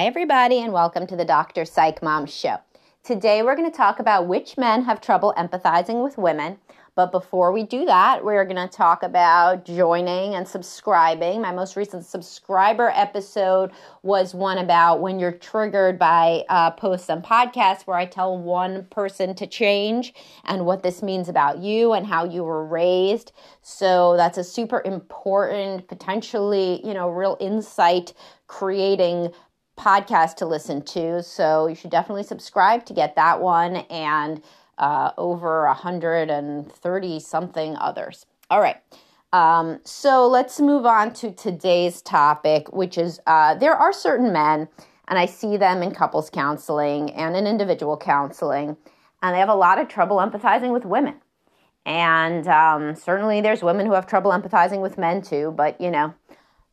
Hi, everybody, and welcome to the Dr. Psych Mom Show. Today, we're going to talk about which men have trouble empathizing with women. But before we do that, we're going to talk about joining and subscribing. My most recent subscriber episode was one about when you're triggered by uh, posts and podcasts, where I tell one person to change and what this means about you and how you were raised. So that's a super important, potentially, you know, real insight creating podcast to listen to. So you should definitely subscribe to get that one and uh, over 130 something others. All right. Um, so let's move on to today's topic, which is uh, there are certain men, and I see them in couples counseling and in individual counseling, and they have a lot of trouble empathizing with women. And um, certainly there's women who have trouble empathizing with men too, but you know,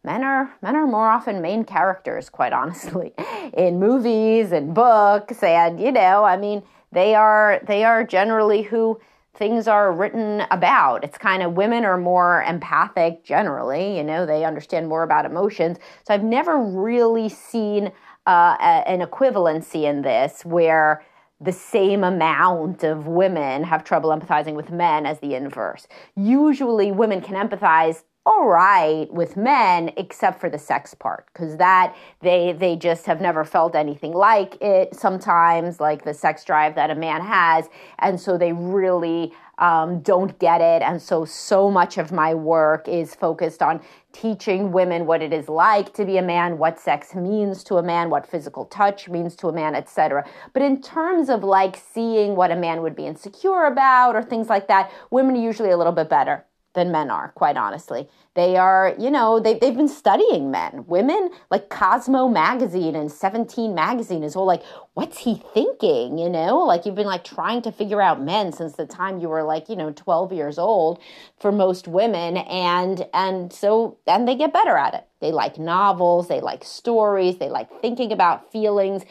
men are men are more often main characters quite honestly in movies and books. And you know i mean they are they are generally who things are written about. It's kind of women are more empathic generally you know they understand more about emotions. So i've never really seen uh, a, an equivalency in this where the same amount of women have trouble empathizing with men as the inverse. Usually, women can empathize all right with men except for the sex part because that they they just have never felt anything like it sometimes like the sex drive that a man has. And so they really um, don't get it. And so so much of my work is focused on teaching women what it is like to be a man what sex means to a man what physical touch means to a man etc but in terms of like seeing what a man would be insecure about or things like that women are usually a little bit better than men are, quite honestly. They are, you know, they, they've been studying men. Women, like Cosmo magazine and 17 magazine is all like, what's he thinking? You know, like you've been like trying to figure out men since the time you were like, you know, 12 years old for most women. And, and so, and they get better at it. They like novels, they like stories, they like thinking about feelings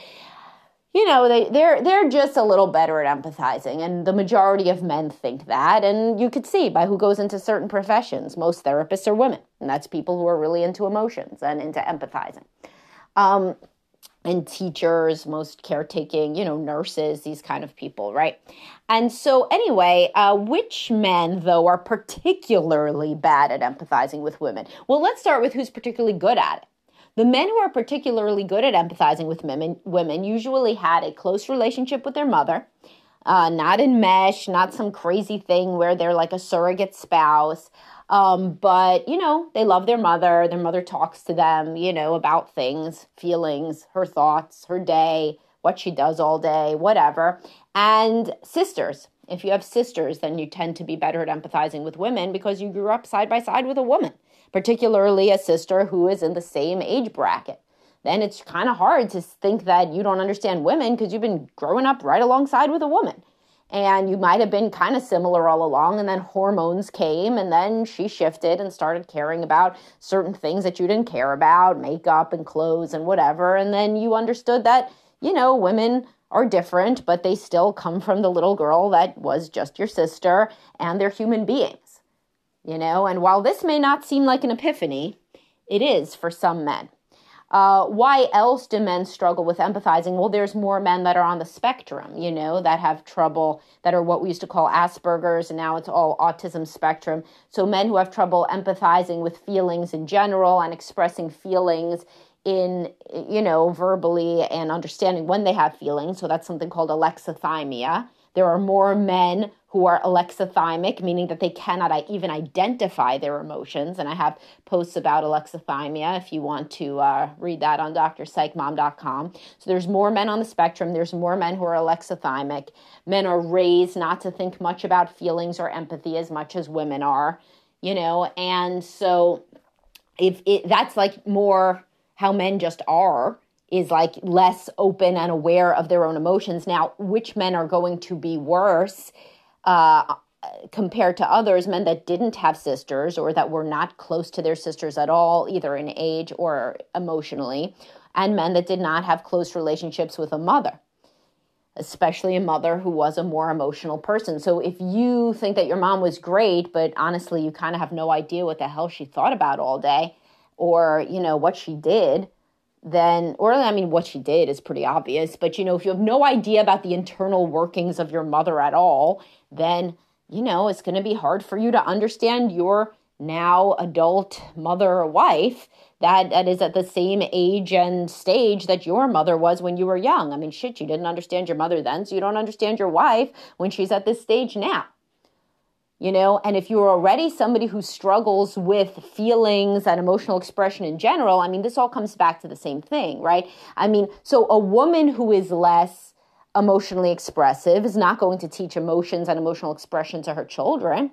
you know they they're they're just a little better at empathizing and the majority of men think that and you could see by who goes into certain professions most therapists are women and that's people who are really into emotions and into empathizing. Um, and teachers most caretaking you know nurses these kind of people right? And so anyway uh, which men though are particularly bad at empathizing with women? Well let's start with who's particularly good at it the men who are particularly good at empathizing with women, women usually had a close relationship with their mother, uh, not in mesh, not some crazy thing where they're like a surrogate spouse. Um, but, you know, they love their mother. Their mother talks to them, you know, about things, feelings, her thoughts, her day, what she does all day, whatever. And sisters. If you have sisters, then you tend to be better at empathizing with women because you grew up side by side with a woman particularly a sister who is in the same age bracket. Then it's kind of hard to think that you don't understand women because you've been growing up right alongside with a woman. And you might have been kind of similar all along, and then hormones came, and then she shifted and started caring about certain things that you didn't care about makeup and clothes and whatever. And then you understood that, you know, women are different, but they still come from the little girl that was just your sister, and they're human beings you know, and while this may not seem like an epiphany, it is for some men. Uh, why else do men struggle with empathizing? Well, there's more men that are on the spectrum, you know, that have trouble, that are what we used to call Asperger's, and now it's all autism spectrum. So, men who have trouble empathizing with feelings in general and expressing feelings in, you know, verbally and understanding when they have feelings. So, that's something called alexithymia. There are more men who are alexithymic, meaning that they cannot even identify their emotions. And I have posts about alexithymia if you want to uh, read that on drpsychmom.com. So there's more men on the spectrum. There's more men who are alexithymic. Men are raised not to think much about feelings or empathy as much as women are, you know. And so if it, that's like more how men just are is like less open and aware of their own emotions. Now, which men are going to be worse uh, compared to others, men that didn't have sisters or that were not close to their sisters at all, either in age or emotionally, and men that did not have close relationships with a mother? especially a mother who was a more emotional person. So if you think that your mom was great, but honestly you kind of have no idea what the hell she thought about all day or, you know, what she did, then, or I mean, what she did is pretty obvious, but you know, if you have no idea about the internal workings of your mother at all, then, you know, it's going to be hard for you to understand your now adult mother or wife that, that is at the same age and stage that your mother was when you were young. I mean, shit, you didn't understand your mother then, so you don't understand your wife when she's at this stage now you know? And if you're already somebody who struggles with feelings and emotional expression in general i mean this all comes back to the same thing right? I mean so a woman who is less emotionally expressive is not going to teach emotions and emotional expression to her children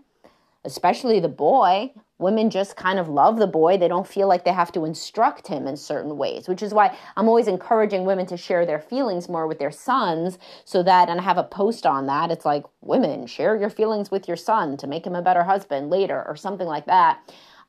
especially the boy women just kind of love the boy. They don't feel like they have to instruct him in certain ways, which is why I'm always encouraging women to share their feelings more with their sons so that, and I have a post on that. It's like, women, share your feelings with your son to make him a better husband later or something like that.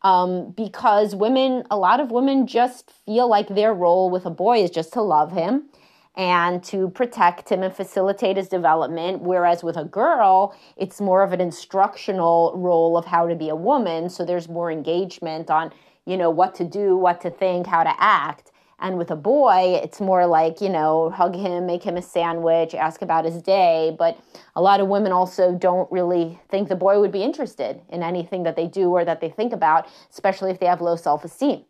Um, because women, a lot of women just feel like their role with a boy is just to love him and to protect him and facilitate his development. Whereas with a girl, it's more of an instructional role of how to be a woman. So there's more engagement on, you know, what to do, what to think, how to act. And with a boy, it's more like, you know, hug him, make him a sandwich, ask about his day. But a lot of women also don't really think the boy would be interested in anything that they do or that they think about, especially if they have low self esteem.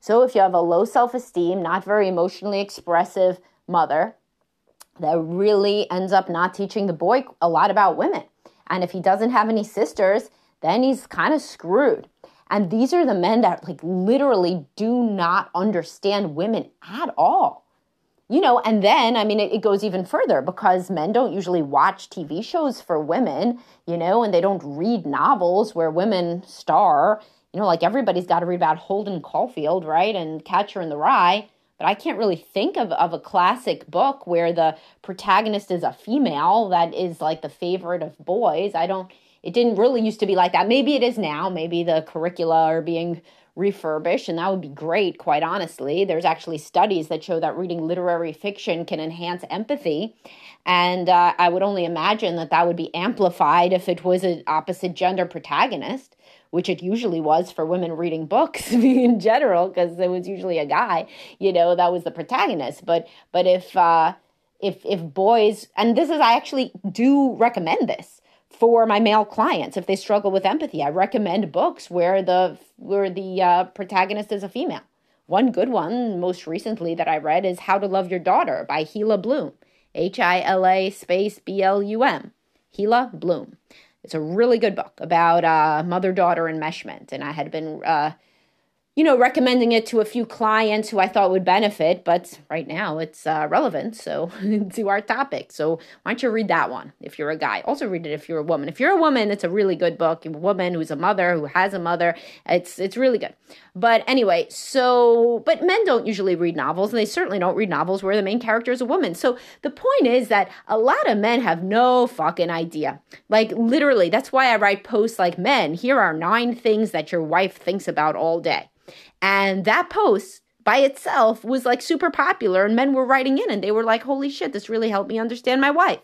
So if you have a low self esteem, not very emotionally expressive mother that really ends up not teaching the boy a lot about women. And if he doesn't have any sisters, then he's kind of screwed. And these are the men that like literally do not understand women at all. You know, and then, I mean, it, it, goes even further because men don't usually watch TV shows for women, you know, and they don't read novels where women star. You know, like everybody's got to read about Holden Caulfield, right? And Catcher in the Rye but I can't really think of, of a classic book where the protagonist is a female that is like the favorite of boys. I don't, it didn't really used to be like that. Maybe it is now. Maybe the curricula are being refurbished, and that would be great, quite honestly. There's actually studies that show that reading literary fiction can enhance empathy. And uh, I would only imagine that that would be amplified if it was an opposite gender protagonist which it usually was for women reading books in general, because it was usually a guy, you know, that was the protagonist. But but if uh, if if boys, and this is I actually do recommend this for my male clients if they struggle with empathy. I recommend books where the where the uh, protagonist is a female. One good one, most recently that I read, is How to Love Your Daughter by Hila Blum. H I L A space B L U M, Hila Blum. It's a really good book about uh, mother daughter enmeshment. And I had been uh, you know, recommending it to a few clients who I thought would benefit, but right now it's uh, relevant. So to our topic. So why don't you read that one if you're a guy? Also read it if you're a woman. If you're a woman, it's a really good book. A woman who's a mother who has a mother. It's it's really good. But anyway, so but men don't usually read novels, and they certainly don't read novels where the main character is a woman. So the point is that a lot of men have no fucking idea. Like literally, that's why I write posts like men. Here are nine things that your wife thinks about all day. And that post by itself was like super popular, and men were writing in and they were like, holy shit, this really helped me understand my wife.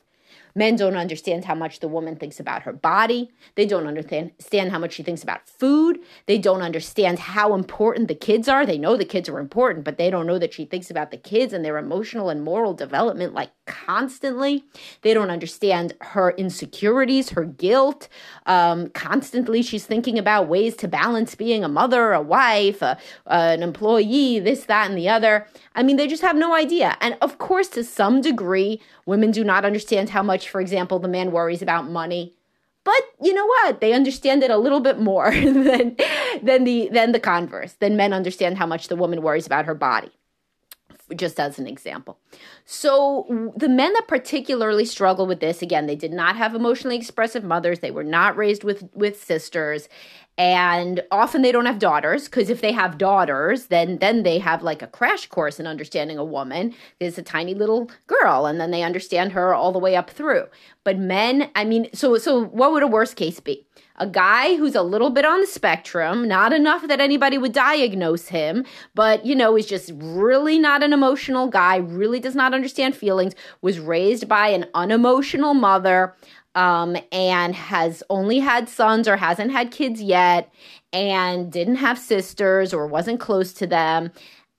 Men don't understand how much the woman thinks about her body. They don't understand how much she thinks about food. They don't understand how important the kids are. They know the kids are important, but they don't know that she thinks about the kids and their emotional and moral development like constantly. They don't understand her insecurities, her guilt. Um, constantly, she's thinking about ways to balance being a mother, a wife, a, an employee, this, that, and the other. I mean, they just have no idea. And of course, to some degree, women do not understand how much, for example, the man worries about money. But you know what? They understand it a little bit more than than the than the converse. Than men understand how much the woman worries about her body. Just as an example. So the men that particularly struggle with this, again, they did not have emotionally expressive mothers. They were not raised with with sisters, and often they don't have daughters because if they have daughters then then they have like a crash course in understanding a woman. Is a tiny little girl and then they understand her all the way up through. But men i mean so so what would a worst case be? A guy who's a little bit on the spectrum, not enough that anybody would diagnose him, but you know, is just really not an emotional guy, really does not understand feelings, was raised by an unemotional mother, um, and has only had sons or hasn't had kids yet and didn't have sisters or wasn't close to them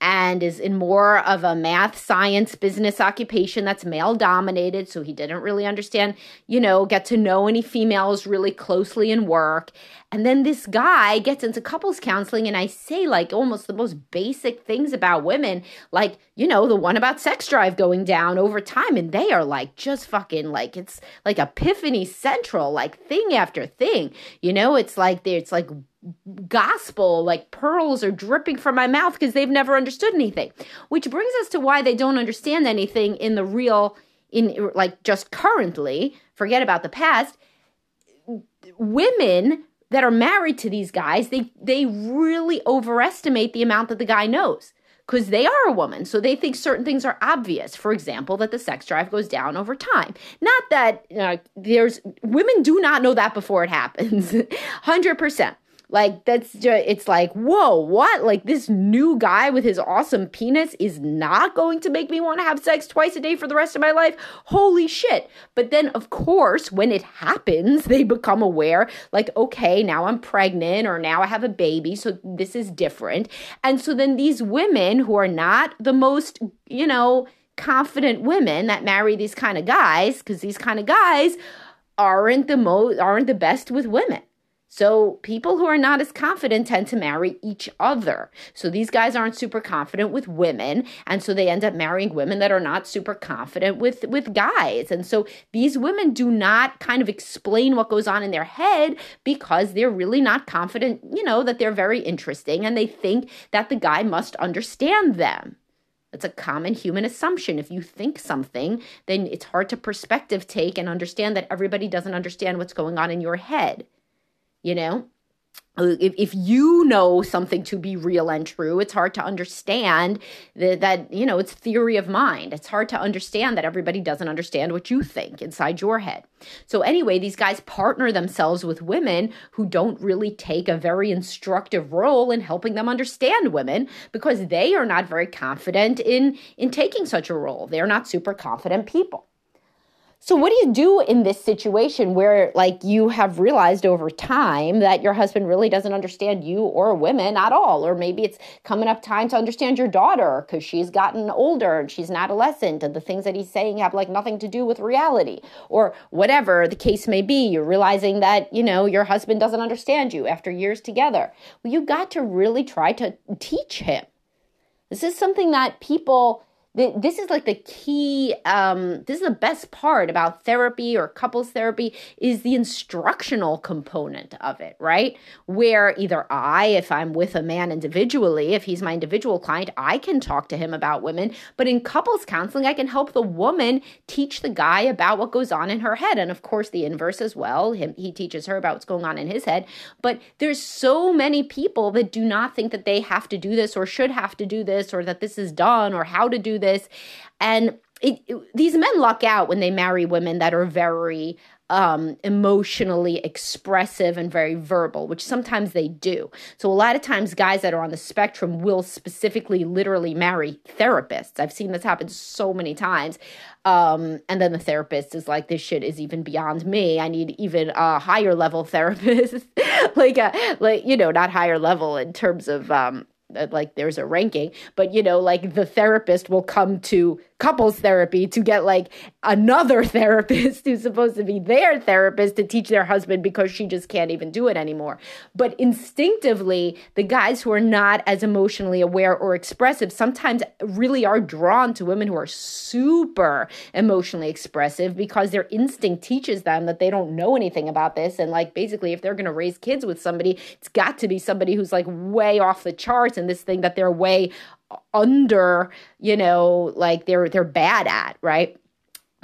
and is in more of a math, science, business occupation that's male dominated. So he didn't really understand, you know, get to know any females really closely in work. And then this guy gets into couples counseling, and I say like almost the most basic things about women, like, you know, the one about sex drive going down over time. And they are like just fucking like it's like epiphany central, like thing after thing. You know, it's like it's like gospel like pearls are dripping from my mouth because they've never understood anything which brings us to why they don't understand anything in the real in like just currently forget about the past women that are married to these guys they they really overestimate the amount that the guy knows because they are a woman. So they think certain things are obvious. For example, that the sex drive goes down over time. Not that uh, there's women do not know that before it happens. 100%. Like that's just it's like, whoa, what? Like this new guy with his awesome penis is not going to make me want to have sex twice a day for the rest of my life. Holy shit. But then of course, when it happens, they become aware like, okay, now I'm pregnant or now I have a baby, so this is different. And so then these women who are not the most, you know, confident women that marry these kind of guys because these kind of guys aren't the most aren't the best with women so people who are not as confident tend to marry each other. So these guys aren't super confident with women, and so they end up marrying women that are not super confident with with guys. And so these women do not kind of explain what goes on in their head because they're really not confident, you know, that they're very interesting and they think that the guy must understand them. It's a common human assumption. If you think something, then it's hard to perspective take and understand that everybody doesn't understand what's going on in your head you know? If, if you know something to be real and true it's hard to understand that, that you know it's theory of mind. It's hard to understand that everybody doesn't understand what you think inside your head. So anyway these guys partner themselves with women who don't really take a very instructive role in helping them understand women because they are not very confident in in taking such a role. They're not super confident people so, what do you do in this situation where, like, you have realized over time that your husband really doesn't understand you or women at all? Or maybe it's coming up time to understand your daughter because she's gotten older and she's an adolescent and the things that he's saying have, like, nothing to do with reality. Or whatever the case may be, you're realizing that, you know, your husband doesn't understand you after years together. Well, you got to really try to teach him. This is something that people this is like the key um, this is the best part about therapy or couples therapy is the instructional component of it right? Where either i if i'm with a man individually if he's my individual client i can talk to him about women. But in couples counseling i can help the woman teach the guy about what goes on in her head. And of course the inverse as well. Him he teaches her about what's going on in his head. But there's so many people that do not think that they have to do this or should have to do this or that this is done or how to do this. And it, it, these men luck out when they marry women that are very um, emotionally expressive and very verbal, which sometimes they do. So, a lot of times, guys that are on the spectrum will specifically literally marry therapists. I've seen this happen so many times. Um, and then the therapist is like, this shit is even beyond me. I need even a higher level therapist, like, a, like, you know, not higher level in terms of, um, like there's a ranking, but you know, like the therapist will come to couples therapy to get like another therapist who's supposed to be their therapist to teach their husband because she just can't even do it anymore. But instinctively, the guys who are not as emotionally aware or expressive sometimes really are drawn to women who are super emotionally expressive because their instinct teaches them that they don't know anything about this. And like basically, if they're going to raise kids with somebody, it's got to be somebody who's like way off the charts and this thing that they're way under, you know, like they're they're bad at, right?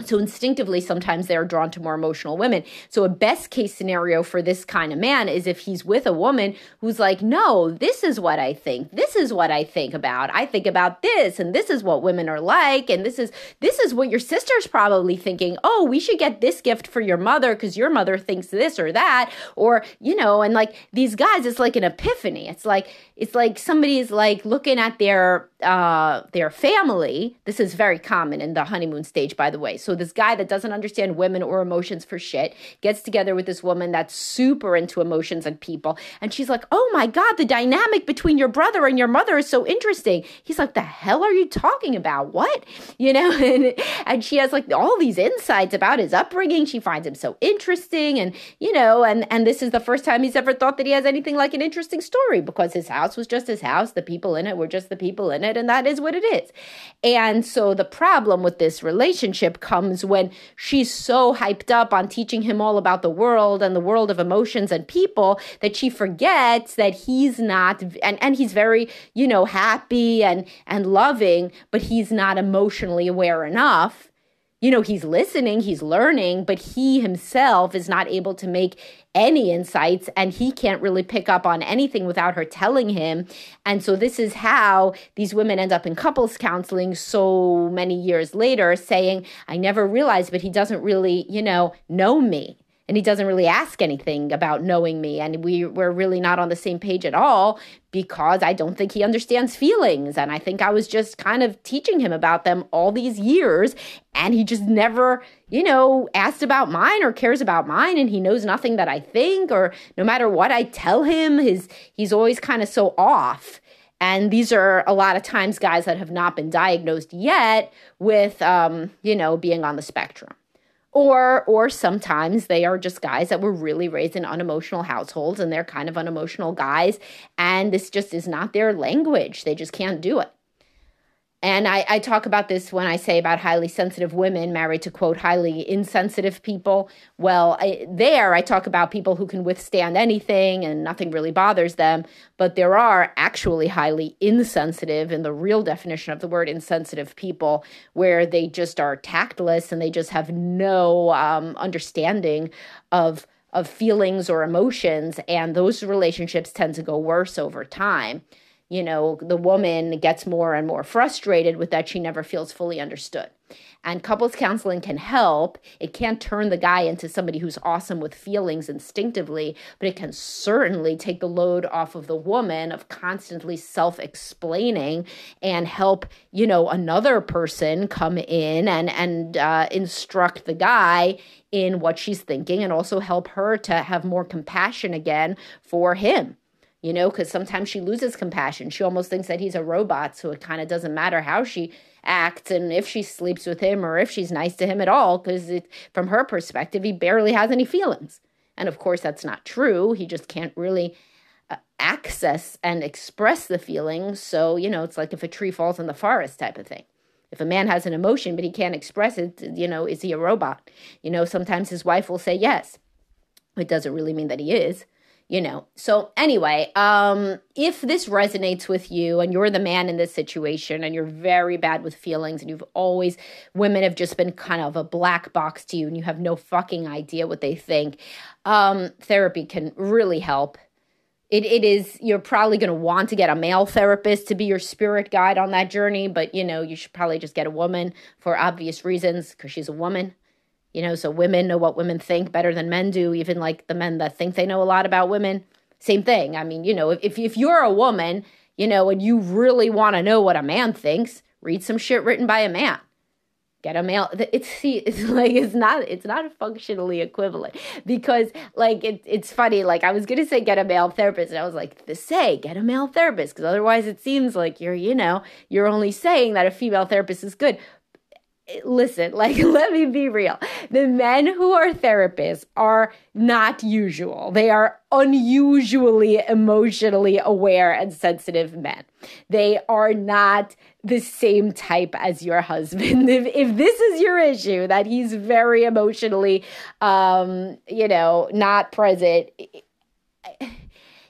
So instinctively, sometimes they're drawn to more emotional women. So a best case scenario for this kind of man is if he's with a woman who's like, no, this is what I think. This is what I think about. I think about this and this is what women are like. And this is, this is what your sister's probably thinking. Oh, we should get this gift for your mother because your mother thinks this or that. Or, you know, and like these guys, it's like an epiphany. It's like, it's like somebody's like looking at their, uh, their family. This is very common in the honeymoon stage, by the way. So, this guy that doesn't understand women or emotions for shit gets together with this woman that's super into emotions and people. And she's like, Oh my God, the dynamic between your brother and your mother is so interesting. He's like, The hell are you talking about? What? You know, and, and she has like all these insights about his upbringing. She finds him so interesting. And, you know, and, and this is the first time he's ever thought that he has anything like an interesting story because his house was just his house. The people in it were just the people in it it, and that is what it is. And so the problem with this relationship comes when she's so hyped up on teaching him all about the world and the world of emotions and people that she forgets that he's not and, and he's very, you know, happy and and loving, but he's not emotionally aware enough you know, he's listening, he's learning, but he himself is not able to make any insights and he can't really pick up on anything without her telling him. And so, this is how these women end up in couples counseling so many years later saying, I never realized, but he doesn't really, you know, know me and he doesn't really ask anything about knowing me. And we we're really not on the same page at all because I don't think he understands feelings. And I think I was just kind of teaching him about them all these years. And he just never you know asked about mine or cares about mine. And he knows nothing that I think or no matter what I tell him his he's always kind of so off. And these are a lot of times guys that have not been diagnosed yet with um, you know being on the spectrum or or sometimes they are just guys that were really raised in unemotional households and they're kind of unemotional guys and this just is not their language. They just can't do it and I, I, talk about this when I say about highly sensitive women married to quote highly insensitive people. Well, I, there I talk about people who can withstand anything and nothing really bothers them. But there are actually highly insensitive, in the real definition of the word insensitive people, where they just are tactless and they just have no um, understanding of of feelings or emotions, and those relationships tend to go worse over time you know, the woman gets more and more frustrated with that she never feels fully understood. And couples counseling can help. It can't turn the guy into somebody who's awesome with feelings instinctively, but it can certainly take the load off of the woman of constantly self explaining and help, you know, another person come in and, and uh, instruct the guy in what she's thinking and also help her to have more compassion again for him you know, because sometimes she loses compassion. She almost thinks that he's a robot, so it kind of doesn't matter how she acts and if she sleeps with him or if she's nice to him at all, because from her perspective, he barely has any feelings. And of course, that's not true. He just can't really uh, access and express the feelings. So, you know, it's like if a tree falls in the forest type of thing. If a man has an emotion but he can't express it, you know, is he a robot? You know, sometimes his wife will say yes. It doesn't really mean that he is you know. So anyway, um if this resonates with you and you're the man in this situation and you're very bad with feelings and you've always women have just been kind of a black box to you and you have no fucking idea what they think, um therapy can really help. It, it is you're probably going to want to get a male therapist to be your spirit guide on that journey but you know you should probably just get a woman for obvious reasons because she's a woman you know, so women know what women think better than men do, even like the men that think they know a lot about women. Same thing. I mean, you know, if, if you're a woman, you know, and you really want to know what a man thinks, read some shit written by a man. Get a male. It's see, it's like it's not it's not functionally equivalent because like it, it's funny. Like I was gonna say get a male therapist, and I was like, the say get a male therapist because otherwise it seems like you're you know you're only saying that a female therapist is good listen, like, let me be real. The men who are therapists are not usual. They are unusually emotionally aware and sensitive men. They are not the same type as your husband. If, if this is your issue, that he's very emotionally, um, you know, not present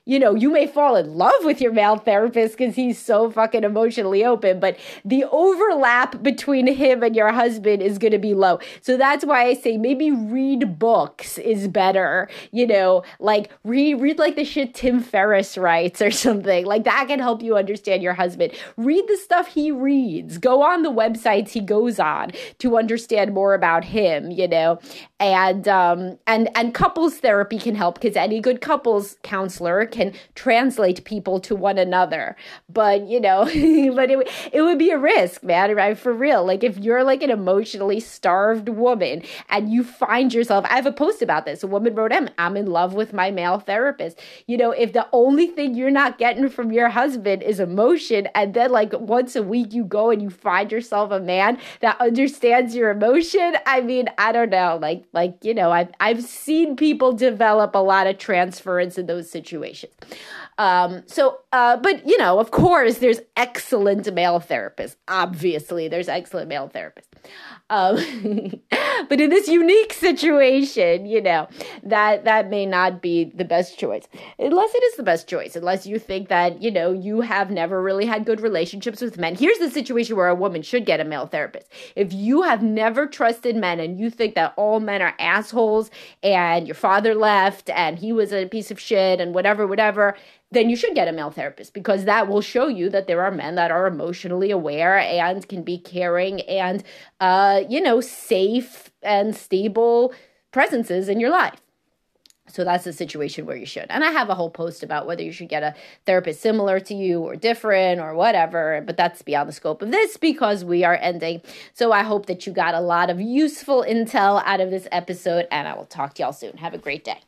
you know, you may fall in love with your male therapist because he's so fucking emotionally open, but the overlap between him and your husband is going to be low. So that's why I say maybe read books is better, you know, like read, read like the shit Tim Ferriss writes or something. Like that can help you understand your husband. Read the stuff he reads. Go on the websites he goes on to understand more about him, you know, and, um, and, and couples therapy can help because any good couples counselor can translate people to one another. But, you know, but it, it would be a risk, man, right? For real. Like if you're like an emotionally starved woman and you find yourself, I have a post about this. A woman wrote, I'm, I'm in love with my male therapist. You know, if the only thing you're not getting from your husband is emotion, and then like once a week you go and you find yourself a man that understands your emotion, I mean, I don't know. Like, like, you know, I've, I've seen people develop a lot of transference in those situations shit. Um, so, uh, but you know, of course, there's excellent male therapists. Obviously, there's excellent male therapists. Um, but in this unique situation, you know, that that may not be the best choice. Unless it is the best choice, unless you think that, you know, you have never really had good relationships with men. Here's the situation where a woman should get a male therapist. If you have never trusted men and you think that all men are assholes and your father left and he was a piece of shit and whatever, whatever, then you should get a male therapist because that will show you that there are men that are emotionally aware and can be caring and, uh, you know, safe and stable presences in your life. So that's the situation where you should. And I have a whole post about whether you should get a therapist similar to you or different or whatever, but that's beyond the scope of this because we are ending. So I hope that you got a lot of useful intel out of this episode, and I will talk to y'all soon. Have a great day.